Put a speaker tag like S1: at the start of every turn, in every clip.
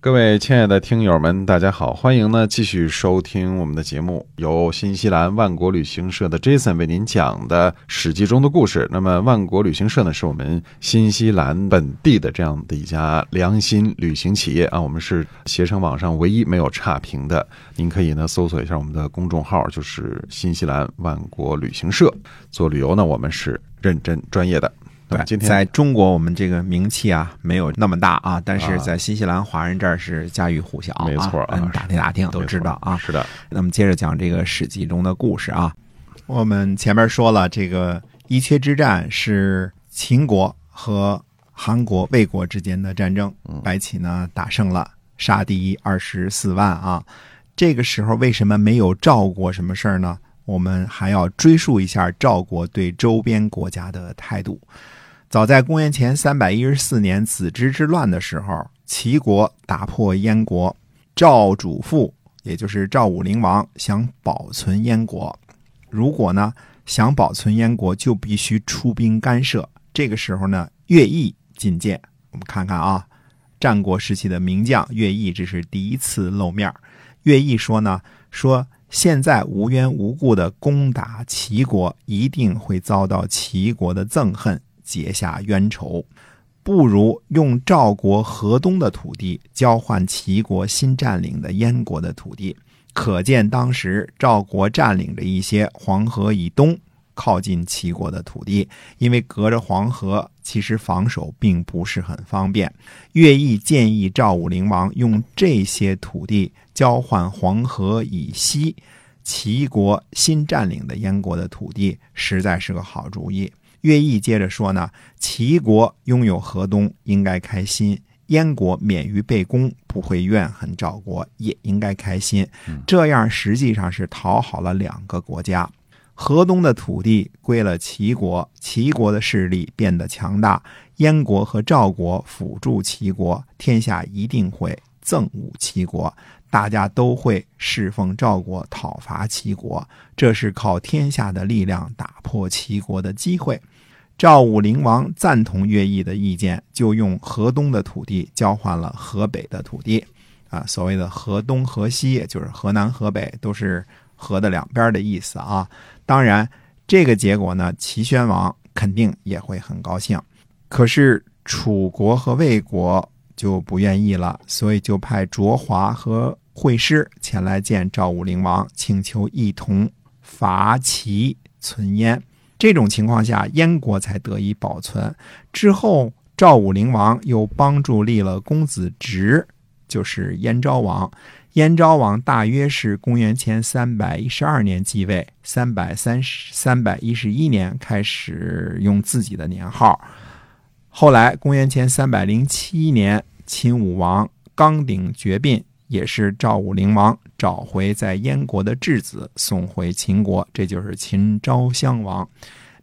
S1: 各位亲爱的听友们，大家好，欢迎呢继续收听我们的节目，由新西兰万国旅行社的 Jason 为您讲的《史记》中的故事。那么，万国旅行社呢，是我们新西兰本地的这样的一家良心旅行企业啊，我们是携程网上唯一没有差评的。您可以呢搜索一下我们的公众号，就是新西兰万国旅行社。做旅游呢，我们是认真专业的。
S2: 对，
S1: 今天
S2: 在中国我们这个名气啊没有那么大啊，但是在新西兰华人这儿是家喻户晓啊，
S1: 没错啊
S2: 嗯，打听打听都知道啊。
S1: 是的，
S2: 那么接着讲这个《史记》中的故事啊。我们前面说了，这个伊阙之战是秦国和韩国、魏国之间的战争，白起呢打胜了，杀敌二十四万啊。这个时候为什么没有赵国什么事儿呢？我们还要追溯一下赵国对周边国家的态度。早在公元前三百一十四年子之之乱的时候，齐国打破燕国，赵主父也就是赵武灵王想保存燕国，如果呢想保存燕国，就必须出兵干涉。这个时候呢，乐毅进谏。我们看看啊，战国时期的名将乐毅，这是第一次露面。乐毅说呢，说现在无缘无故的攻打齐国，一定会遭到齐国的憎恨。结下冤仇，不如用赵国河东的土地交换齐国新占领的燕国的土地。可见当时赵国占领着一些黄河以东靠近齐国的土地，因为隔着黄河，其实防守并不是很方便。乐毅建议赵武灵王用这些土地交换黄河以西齐国新占领的燕国的土地，实在是个好主意。乐毅接着说呢，齐国拥有河东，应该开心；燕国免于被攻，不会怨恨赵国，也应该开心。这样实际上是讨好了两个国家。河东的土地归了齐国，齐国的势力变得强大，燕国和赵国辅助齐国，天下一定会憎恶齐国，大家都会侍奉赵国，讨伐齐国。这是靠天下的力量打破齐国的机会。赵武灵王赞同乐毅的意见，就用河东的土地交换了河北的土地。啊，所谓的河东河西，就是河南河北，都是河的两边的意思啊。当然，这个结果呢，齐宣王肯定也会很高兴。可是楚国和魏国就不愿意了，所以就派卓华和惠师前来见赵武灵王，请求一同伐齐存燕。这种情况下，燕国才得以保存。之后，赵武灵王又帮助立了公子直，就是燕昭王。燕昭王大约是公元前三百一十二年继位，三百三十三百一十一年开始用自己的年号。后来，公元前三百零七年，秦武王刚鼎绝膑，也是赵武灵王找回在燕国的质子，送回秦国，这就是秦昭襄王。《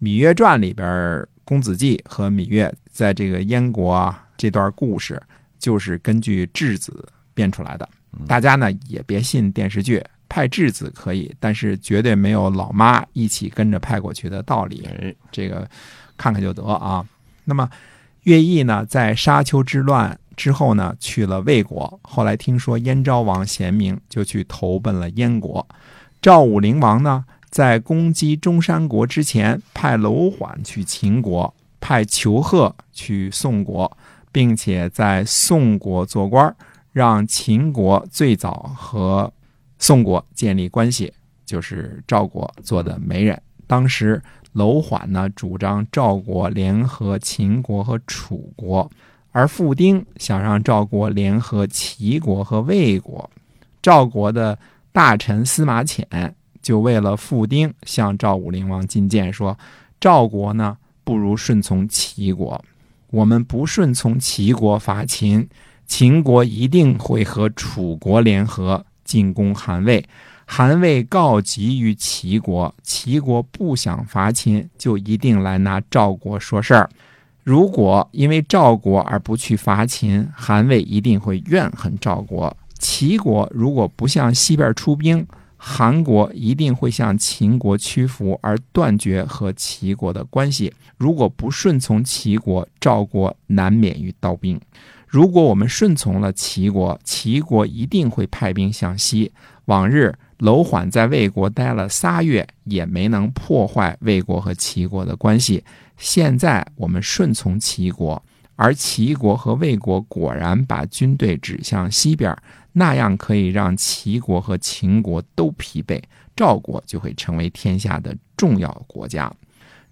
S2: 芈月传》里边，公子季和芈月在这个燕国啊这段故事，就是根据质子编出来的。大家呢也别信电视剧，派质子可以，但是绝对没有老妈一起跟着派过去的道理。
S1: 哎，
S2: 这个看看就得啊。那么，乐毅呢，在沙丘之乱之后呢，去了魏国。后来听说燕昭王贤明，就去投奔了燕国。赵武灵王呢，在攻击中山国之前，派楼缓去秦国，派裘贺去宋国，并且在宋国做官儿，让秦国最早和宋国建立关系，就是赵国做的媒人。当时楼缓呢主张赵国联合秦国和楚国，而傅丁想让赵国联合齐国和魏国。赵国的大臣司马潜就为了傅丁向赵武灵王进谏说：“赵国呢不如顺从齐国，我们不顺从齐国伐秦，秦国一定会和楚国联合进攻韩魏。”韩魏告急于齐国，齐国不想伐秦，就一定来拿赵国说事儿。如果因为赵国而不去伐秦，韩魏一定会怨恨赵国，
S3: 齐国如果不向西边出兵，韩国一定会向秦国屈服，而断绝和齐国的关系。如果不顺从齐国，赵国难免于刀兵。如果我们顺从了齐国，齐国一定会派兵向西。往日楼缓在魏国待了仨月，也没能破坏魏国和齐国的关系。现在我们顺从齐国，而齐国和魏国果然把军队指向西边，那样可以让齐国和秦国都疲惫，赵国就会成为天下的重要国家。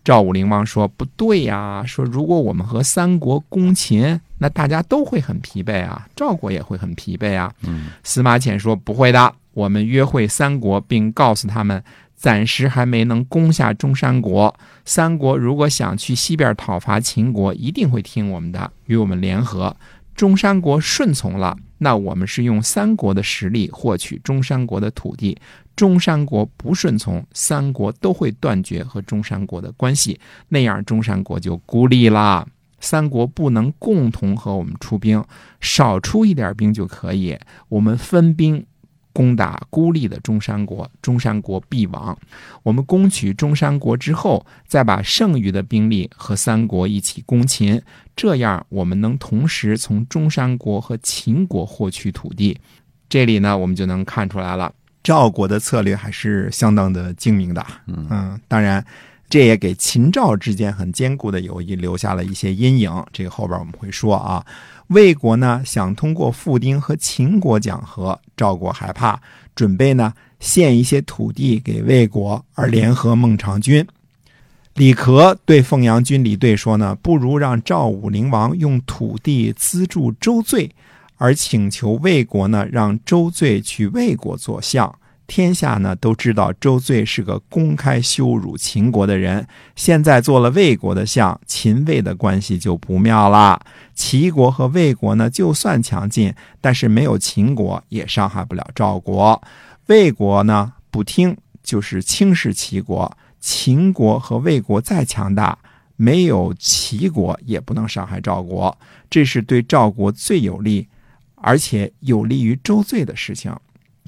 S3: 赵武灵王说：“不对呀，说如果我们和三国攻秦，那大家都会很疲惫啊，赵国也会很疲惫啊。”
S1: 嗯，
S3: 司马迁说：“不会的，我们约会三国，并告诉他们，暂时还没能攻下中山国。三国如果想去西边讨伐秦国，一定会听我们的，与我们联合。中山国顺从了，那我们是用三国的实力获取中山国的土地。”中山国不顺从，三国都会断绝和中山国的关系，那样中山国就孤立了。三国不能共同和我们出兵，少出一点兵就可以。我们分兵攻打孤立的中山国，中山国必亡。我们攻取中山国之后，再把剩余的兵力和三国一起攻秦，这样我们能同时从中山国和秦国获取土地。这里呢，我们就能看出来了。
S2: 赵国的策略还是相当的精明的，嗯，当然，这也给秦赵之间很坚固的友谊留下了一些阴影。这个后边我们会说啊。魏国呢想通过傅丁和秦国讲和，赵国害怕，准备呢献一些土地给魏国，而联合孟尝君。李克对凤阳君李兑说呢，不如让赵武灵王用土地资助周罪。而请求魏国呢，让周罪去魏国做相。天下呢都知道周罪是个公开羞辱秦国的人。现在做了魏国的相，秦魏的关系就不妙了。齐国和魏国呢，就算强劲，但是没有秦国也伤害不了赵国。魏国呢不听，就是轻视齐国。秦国和魏国再强大，没有齐国也不能伤害赵国。这是对赵国最有利。而且有利于周罪的事情，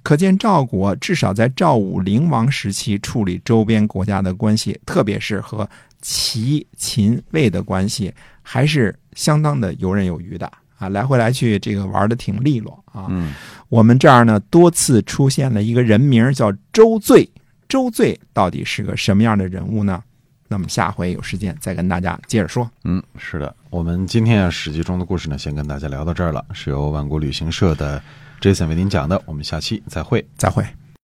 S2: 可见赵国至少在赵武灵王时期处理周边国家的关系，特别是和齐、秦、魏的关系，还是相当的游刃有余的啊！来回来去，这个玩的挺利落啊。
S1: 嗯，
S2: 我们这儿呢多次出现了一个人名叫周罪，周罪到底是个什么样的人物呢？那么下回有时间再跟大家接着说。
S1: 嗯，是的，我们今天啊《史记》中的故事呢，先跟大家聊到这儿了，是由万国旅行社的 Jason 为您讲的，我们下期再会，
S2: 再会。